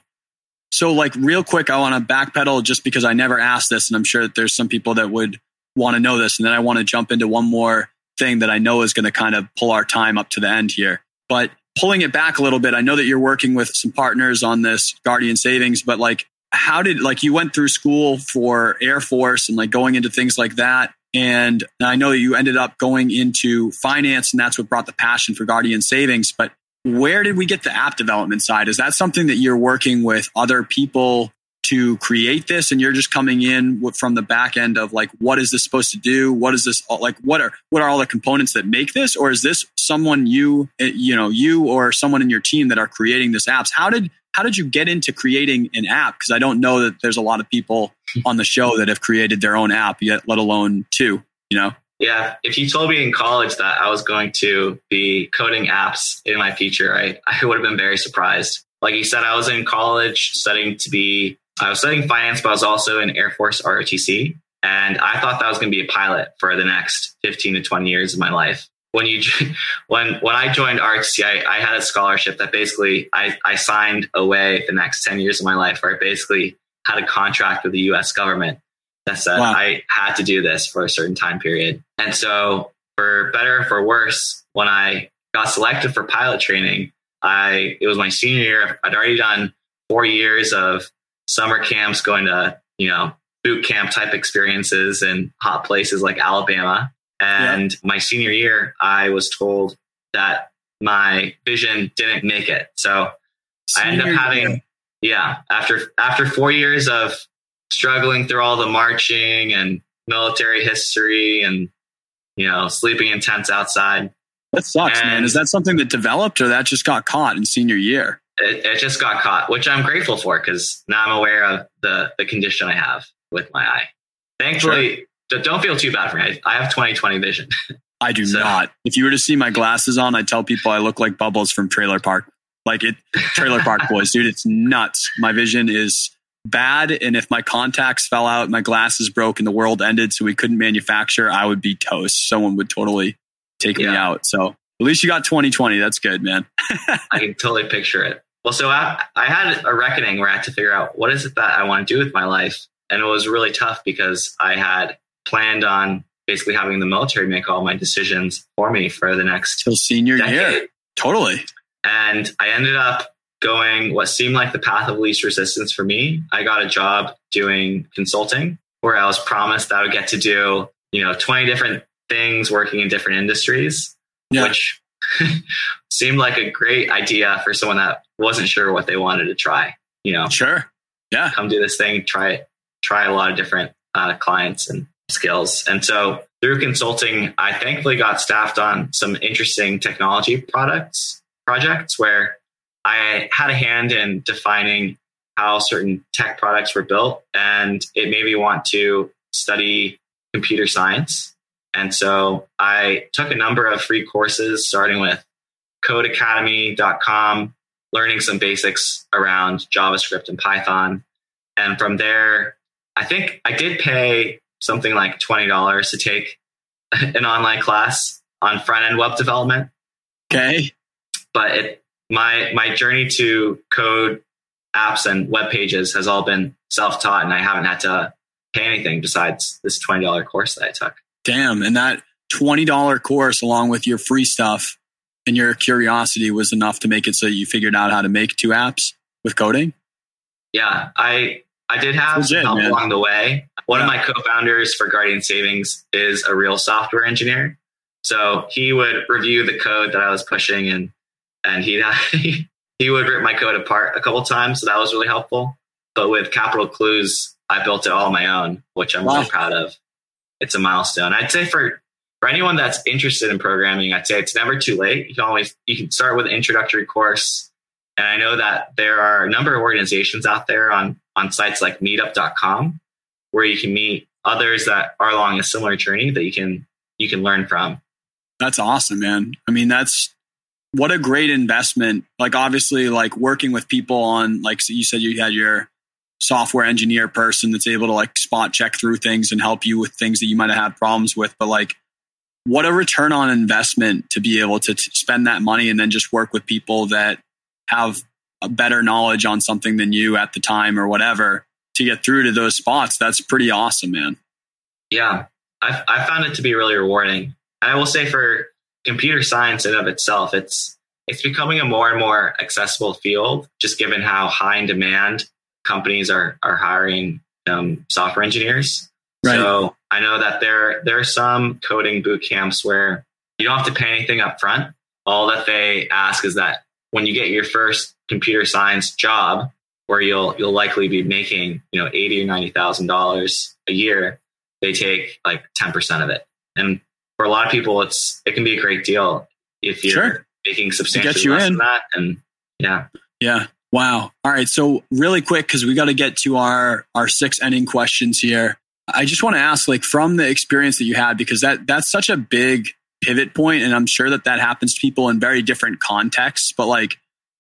So, like, real quick, I want to backpedal just because I never asked this, and I'm sure that there's some people that would want to know this. And then I want to jump into one more thing that I know is going to kind of pull our time up to the end here. But pulling it back a little bit, I know that you're working with some partners on this Guardian Savings, but like, how did like you went through school for Air Force and like going into things like that? And I know that you ended up going into finance, and that's what brought the passion for Guardian Savings. But where did we get the app development side? Is that something that you're working with other people to create this and you're just coming in from the back end of like what is this supposed to do? What is this like what are what are all the components that make this? Or is this someone you eh, you know you or someone in your team that are creating this apps? How did how did you get into creating an app? Because i don't know that there's a lot of people on the show that have created their own app yet let alone two you know yeah if you told me in college that i was going to be coding apps in my future i, I would have been very surprised like you said i was in college studying to be I was studying finance, but I was also in Air Force ROTC. And I thought that was going to be a pilot for the next 15 to 20 years of my life. When you, when, when I joined ROTC, I, I had a scholarship that basically I, I signed away the next 10 years of my life where I basically had a contract with the US government that said wow. I had to do this for a certain time period. And so for better or for worse, when I got selected for pilot training, I, it was my senior year. I'd already done four years of summer camps, going to, you know, boot camp type experiences in hot places like Alabama. And yeah. my senior year, I was told that my vision didn't make it. So senior I ended up having, year. yeah, after, after four years of struggling through all the marching and military history and, you know, sleeping in tents outside. That sucks, and, man. Is that something that developed or that just got caught in senior year? it, it just got caught, which I'm grateful for because now I'm aware of the the condition I have with my eye. Thankfully, sure. don't feel too bad for me. I have 20/20 vision. I do so. not. If you were to see my glasses on, I tell people I look like Bubbles from Trailer Park. Like it, Trailer Park Boys, dude. It's nuts. My vision is bad, and if my contacts fell out, my glasses broke, and the world ended, so we couldn't manufacture, I would be toast. Someone would totally take yeah. me out. So at least you got 2020. That's good, man. I can totally picture it. Well, so I, I had a reckoning where I had to figure out what is it that I want to do with my life. And it was really tough because I had planned on basically having the military make all my decisions for me for the next Till senior decade. year. Totally. And I ended up going what seemed like the path of least resistance for me. I got a job doing consulting where I was promised that I would get to do, you know, 20 different things working in different industries yeah. which seemed like a great idea for someone that wasn't sure what they wanted to try. You know, sure, yeah, come do this thing, try it, try a lot of different uh, clients and skills. And so through consulting, I thankfully got staffed on some interesting technology products projects where I had a hand in defining how certain tech products were built, and it made me want to study computer science and so I took a number of free courses, starting with codecademy.com, learning some basics around JavaScript and Python. And from there, I think I did pay something like $20 to take an online class on front end web development. Okay. But it, my, my journey to code apps and web pages has all been self taught, and I haven't had to pay anything besides this $20 course that I took. Damn. And that $20 course, along with your free stuff and your curiosity, was enough to make it so you figured out how to make two apps with coding? Yeah. I, I did have legit, help man. along the way. One yeah. of my co founders for Guardian Savings is a real software engineer. So he would review the code that I was pushing and, and he he would rip my code apart a couple times. So that was really helpful. But with Capital Clues, I built it all on my own, which I'm wow. really proud of it's a milestone. I'd say for for anyone that's interested in programming, I'd say it's never too late. You can always you can start with an introductory course. And I know that there are a number of organizations out there on on sites like meetup.com where you can meet others that are along a similar journey that you can you can learn from. That's awesome, man. I mean, that's what a great investment. Like obviously like working with people on like you said you had your software engineer person that's able to like spot check through things and help you with things that you might have had problems with. But like, what a return on investment to be able to t- spend that money and then just work with people that have a better knowledge on something than you at the time or whatever to get through to those spots. That's pretty awesome, man. Yeah. I've, I found it to be really rewarding. And I will say for computer science in of itself, it's it's becoming a more and more accessible field, just given how high in demand companies are are hiring um, software engineers. Right. So I know that there there are some coding boot camps where you don't have to pay anything up front. All that they ask is that when you get your first computer science job, where you'll you'll likely be making you know eighty or ninety thousand dollars a year, they take like ten percent of it. And for a lot of people, it's it can be a great deal if you're sure. making substantially less in. than that. And yeah, yeah. Wow. All right. So really quick, because we got to get to our our six ending questions here. I just want to ask, like, from the experience that you had, because that that's such a big pivot point, and I'm sure that that happens to people in very different contexts. But like,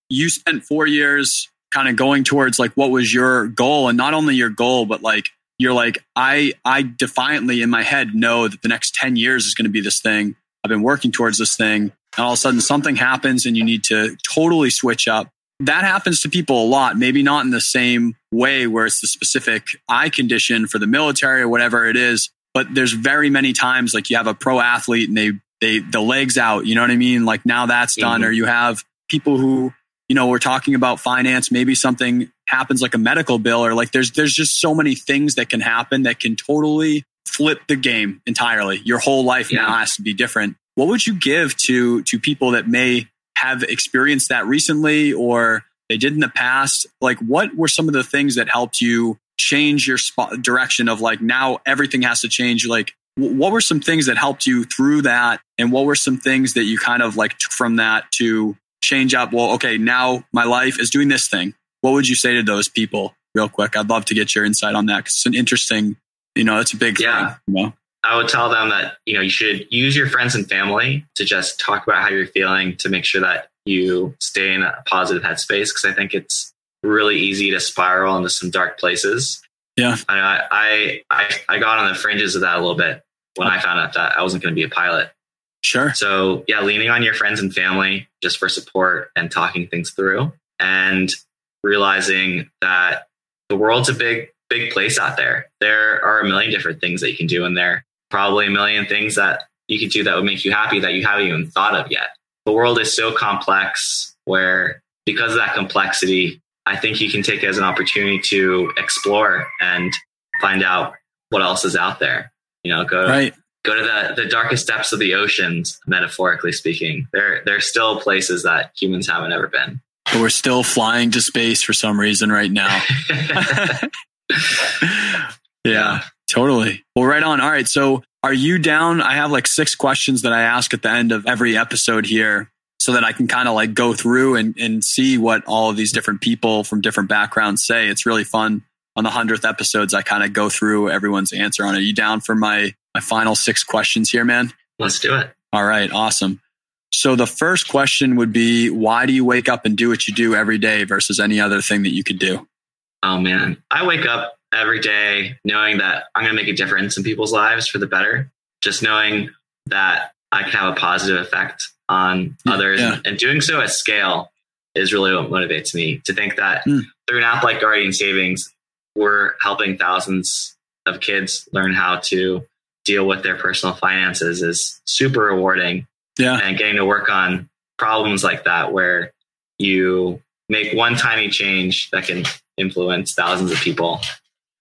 you spent four years kind of going towards like what was your goal, and not only your goal, but like you're like, I I defiantly in my head know that the next ten years is going to be this thing. I've been working towards this thing, and all of a sudden something happens, and you need to totally switch up that happens to people a lot, maybe not in the same way where it's the specific eye condition for the military or whatever it is, but there's very many times like you have a pro athlete and they they the legs out, you know what I mean? Like now that's done mm-hmm. or you have people who, you know, we're talking about finance, maybe something happens like a medical bill or like there's there's just so many things that can happen that can totally flip the game entirely. Your whole life yeah. now has to be different. What would you give to to people that may have experienced that recently or they did in the past? Like, what were some of the things that helped you change your spot direction of like now everything has to change? Like, what were some things that helped you through that? And what were some things that you kind of like from that to change up? Well, okay, now my life is doing this thing. What would you say to those people, real quick? I'd love to get your insight on that because it's an interesting, you know, it's a big yeah. thing. You know? I would tell them that, you know, you should use your friends and family to just talk about how you're feeling to make sure that you stay in a positive headspace. Cause I think it's really easy to spiral into some dark places. Yeah. I, I, I got on the fringes of that a little bit when I found out that I wasn't going to be a pilot. Sure. So yeah, leaning on your friends and family just for support and talking things through and realizing that the world's a big, big place out there. There are a million different things that you can do in there probably a million things that you could do that would make you happy that you haven't even thought of yet. The world is so complex where because of that complexity, I think you can take it as an opportunity to explore and find out what else is out there. You know, go right. go to the, the darkest depths of the oceans, metaphorically speaking. There there's still places that humans haven't ever been. But we're still flying to space for some reason right now. yeah. Totally. Well, right on. All right. So are you down? I have like six questions that I ask at the end of every episode here so that I can kind of like go through and, and see what all of these different people from different backgrounds say. It's really fun. On the hundredth episodes, I kind of go through everyone's answer on it. Are you down for my my final six questions here, man? Let's do it. All right, awesome. So the first question would be why do you wake up and do what you do every day versus any other thing that you could do? Oh man, I wake up every day knowing that I'm going to make a difference in people's lives for the better. Just knowing that I can have a positive effect on others yeah. and, doing so at scale is really what motivates me to think that mm. through an app like Guardian Savings, we're helping thousands of kids learn how to deal with their personal finances is super rewarding. Yeah. And getting to work on problems like that where you make one tiny change that can influence thousands of people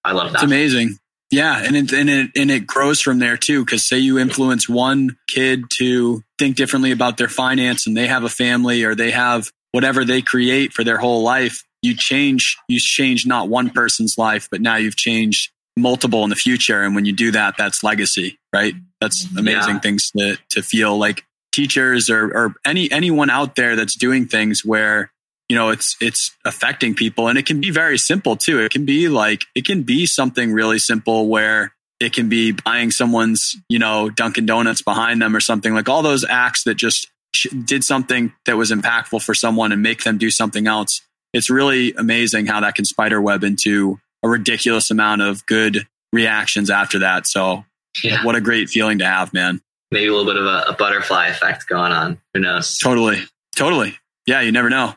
I love that. It's amazing. Yeah, and it and it and it grows from there too. Because say you influence one kid to think differently about their finance, and they have a family or they have whatever they create for their whole life. You change. You change not one person's life, but now you've changed multiple in the future. And when you do that, that's legacy, right? That's amazing yeah. things to to feel like teachers or or any anyone out there that's doing things where you know it's it's affecting people. And it can be very simple too. It can be like it can be something really simple where it can be buying someone's you know dunkin donuts behind them or something. Like all those acts that just did something that was impactful for someone and make them do something else. It's really amazing how that can spider web into a ridiculous amount of good reactions after that. So yeah. what a great feeling to have man maybe a little bit of a, a butterfly effect going on who knows totally totally yeah you never know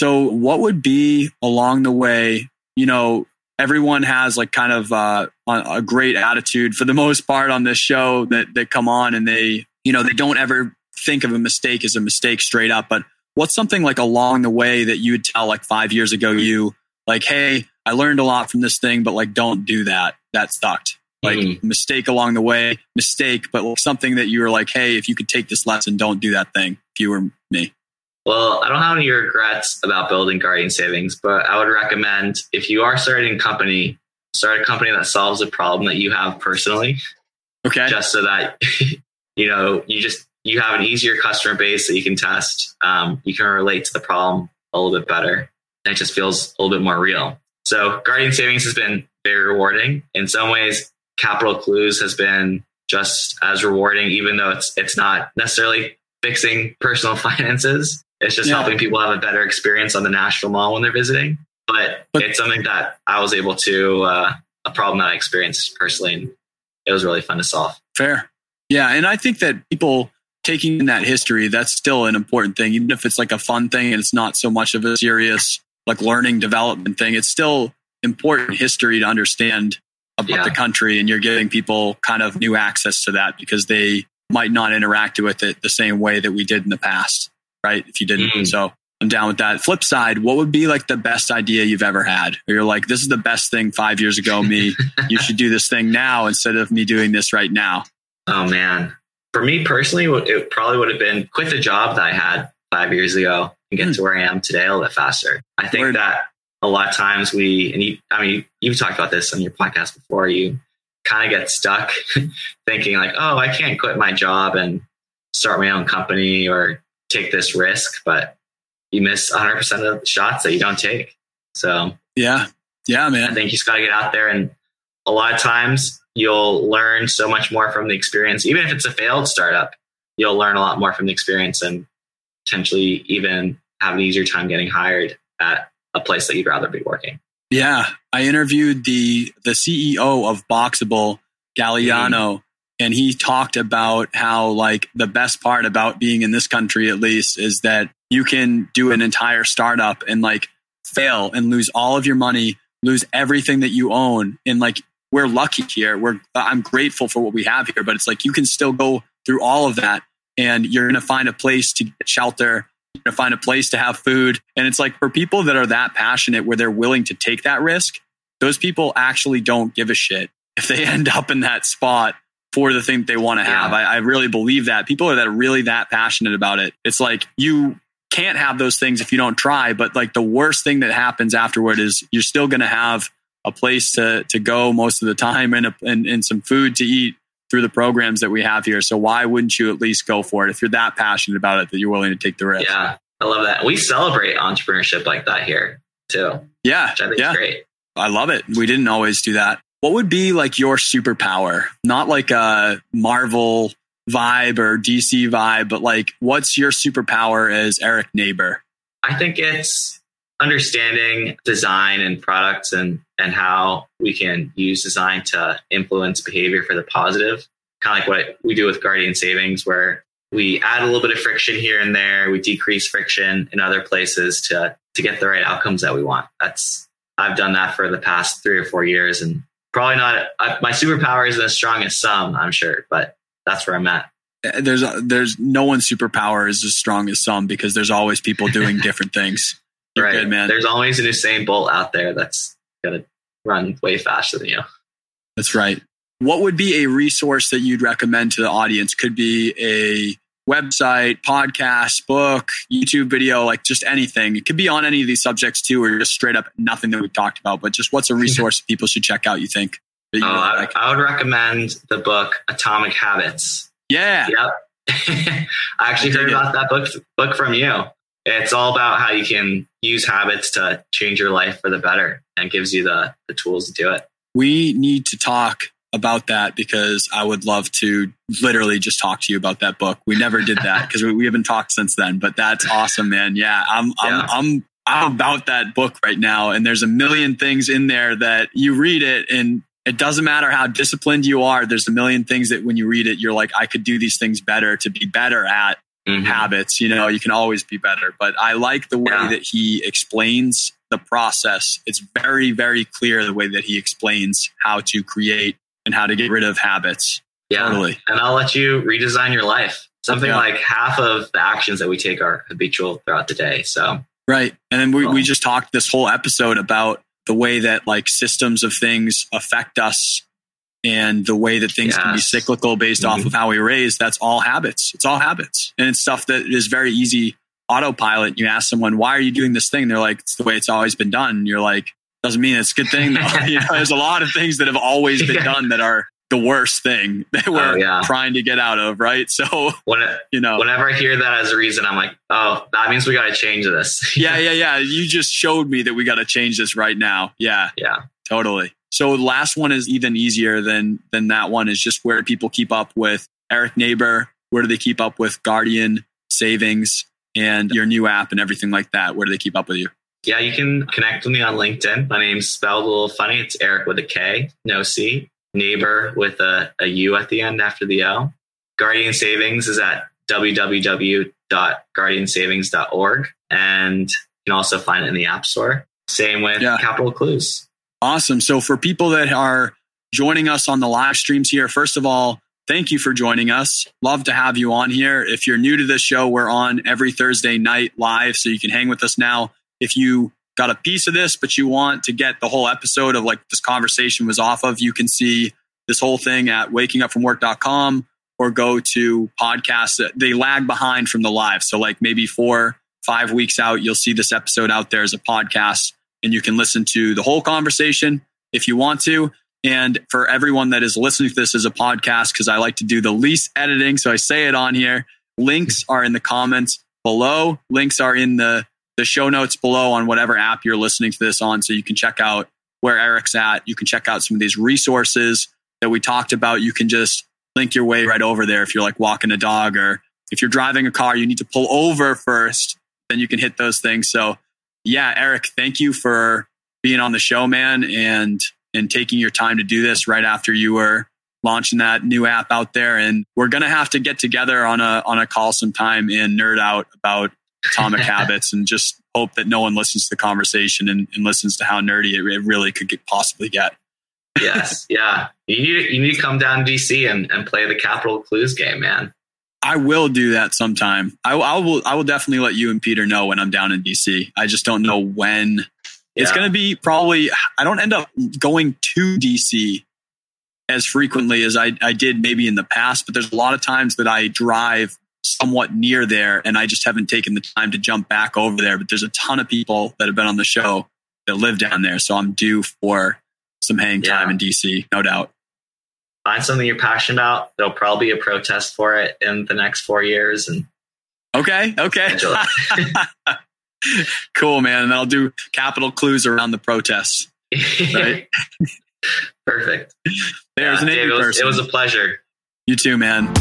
so, what would be along the way, you know, everyone has like kind of uh, a great attitude for the most part on this show that that come on and they you know they don't ever think of a mistake as a mistake straight up. But what's something like along the way that you would tell like five years ago you like, hey, I learned a lot from this thing, but like don't do that. That sucked. Like mm. mistake along the way, mistake, but like something that you were like, hey, if you could take this lesson, don't do that thing. If you were me. Well, I don't have any regrets about building Guardian Savings, but I would recommend if you are starting a company, start a company that solves a problem that you have personally. Okay. Just so that you know you just you have an easier customer base that you can test. Um, you can relate to the problem a little bit better, and it just feels a little bit more real. So, Guardian Savings has been very rewarding. In some ways, Capital Clues has been just as rewarding, even though it's it's not necessarily fixing personal finances. It's just yeah. helping people have a better experience on the National Mall when they're visiting. But, but it's something that I was able to uh, a problem that I experienced personally, and it was really fun to solve. Fair, yeah, and I think that people taking in that history that's still an important thing, even if it's like a fun thing and it's not so much of a serious like learning development thing. It's still important history to understand about yeah. the country, and you're giving people kind of new access to that because they might not interact with it the same way that we did in the past, right? If you didn't. Mm. So I'm down with that. Flip side, what would be like the best idea you've ever had? Or you're like, this is the best thing five years ago, me. you should do this thing now instead of me doing this right now. Oh man. For me personally, it probably would have been quit the job that I had five years ago and get mm. to where I am today a little bit faster. I think Word. that a lot of times we, and you, I mean, you've talked about this on your podcast before, you kind of get stuck thinking like, oh, I can't quit my job and start my own company or take this risk, but you miss 100% of the shots that you don't take. So, yeah. Yeah, man. I think you just got to get out there. And a lot of times you'll learn so much more from the experience. Even if it's a failed startup, you'll learn a lot more from the experience and potentially even have an easier time getting hired at a place that you'd rather be working. Yeah, I interviewed the the CEO of Boxable, Galiano, mm-hmm. and he talked about how like the best part about being in this country at least is that you can do an entire startup and like fail and lose all of your money, lose everything that you own and like we're lucky here. We're I'm grateful for what we have here, but it's like you can still go through all of that and you're going to find a place to get shelter to find a place to have food. And it's like for people that are that passionate where they're willing to take that risk, those people actually don't give a shit if they end up in that spot for the thing they want to have. Yeah. I, I really believe that people are that really that passionate about it. It's like you can't have those things if you don't try, but like the worst thing that happens afterward is you're still going to have a place to to go most of the time and, a, and and some food to eat through the programs that we have here. So why wouldn't you at least go for it if you're that passionate about it that you're willing to take the risk? Yeah, I love that. We celebrate entrepreneurship like that here too. Yeah, yeah. great. I love it. We didn't always do that. What would be like your superpower? Not like a Marvel vibe or DC vibe, but like what's your superpower as Erik Neighbor? I think it's understanding design and products and and how we can use design to influence behavior for the positive. Kind of like what we do with guardian savings where we add a little bit of friction here and there. We decrease friction in other places to to get the right outcomes that we want. That's i've done that for the past three or four years and probably not I, my superpower isn't as strong as some i'm sure but that's where i'm at. Uh, there's uh, there's no one's superpower is as strong as some because there's always people doing different things you're right. good, man. There's always an Usain Bolt out there that's going to run way faster than you. That's right. What would be a resource that you'd recommend to the audience? Could be a website, podcast, book, YouTube video, like just anything. It could be on any of these subjects too, or just straight up nothing that we've talked about. But just what's a resource people should check out? You think? You oh, I? I would recommend the book Atomic Habits. Yeah. Yep. I actually I heard about it. that book book from you it's all about how you can use habits to change your life for the better and gives you the, the tools to do it. We need to talk about that because I would love to literally just talk to you about that book. We never did that because we, we, haven't talked since then, but that's awesome, man. Yeah, I'm, I'm. I'm, I'm about that book right now. And there's a million things in there that you read it and it doesn't matter how disciplined you are. There's a million things that when you read it, you're like, I could do these things better to be better at mm-hmm. habits. You know, you can always be better. But I like the way yeah. that he explains the process. It's very, very clear the way that he explains how to create and how to get rid of habits. Yeah. Totally. And I'll let you redesign your life. Something Yeah. like half of the actions that we take are habitual throughout the day. So Right. And then we, Cool. we just talked this whole episode about the way that like systems of things affect us and the way that things can be cyclical based off Mhm. of how we raise. That's all habits. It's all habits. And it's stuff that is very easy autopilot. You ask someone, why are you doing this thing? They're like, it's the way it's always been done. And you're like, doesn't mean it's a good thing. though. you know, there's a lot of things that have always been Yeah. done that are the worst thing that we're Oh, yeah. trying to get out of. Right. So, when, you know, whenever I hear that as a reason, I'm like, oh, that means we got to change this. yeah, yeah, yeah. You just showed me that we got to change this right now. Yeah, yeah. totally. So the last one is even easier than than that one. Is just where people keep up with Erik Neighbor? Where do they keep up with Guardian Savings and your new app and everything like that? Where do they keep up with you? Yeah, you can connect with me on LinkedIn. My name's spelled a little funny. It's Erik with a K, no C. Neighbor with a, a U at the end after the L. Guardian Savings is at www.guardiansavings.org. And you can also find it in the App Store. Same with Yeah. Capital Clues. Awesome. So for people that are joining us on the live streams here, first of all, thank you for joining us. Love to have you on here. If you're new to this show, we're on every Thursday night live, so you can hang with us now. If you got a piece of this, but you want to get the whole episode of like this conversation was off of, you can see this whole thing at wakingupfromwork.com or go to podcasts. They lag behind from the live. So like maybe four, five weeks out, you'll see this episode out there as a podcast and you can listen to the whole conversation if you want to. And for everyone that is listening to this as a podcast, because I like to do the least editing, so I say it on here, links are in the comments below. Links are in the, the show notes below on whatever app you're listening to this on. So you can check out where Erik's at. You can check out some of these resources that we talked about. You can just link your way right over there if you're like walking a dog or if you're driving a car, you need to pull over first, then you can hit those things. So yeah, Erik, thank you for being on the show, man, and and taking your time to do this right after you were launching that new app out there. And we're gonna have to get together on a on a call sometime and nerd out about atomic habits and just hope that no one listens to the conversation and, and listens to how nerdy it, it really could get, possibly get. Yes. yeah. You need, you need to come down to DC and, and play the Capital Clues game, man. I will do that sometime. I, I will. I will definitely let you and Peter know when I'm down in DC. I just don't know when. It's going to be probably. I don't end up going to DC as frequently as I, I did maybe in the past, but there's a lot of times that I drive somewhat near there, and I just haven't taken the time to jump back over there. But there's a ton of people that have been on the show that live down there, so I'm due for some hang time Yeah. in DC, no doubt. Find something you're passionate about. There'll probably be a protest for it in the next four years. And Okay, okay. Cool, man. And I'll do capital clues around the protests. Right. Perfect. There's Yeah, an Dave, it, was, person. it was a pleasure. you too, man.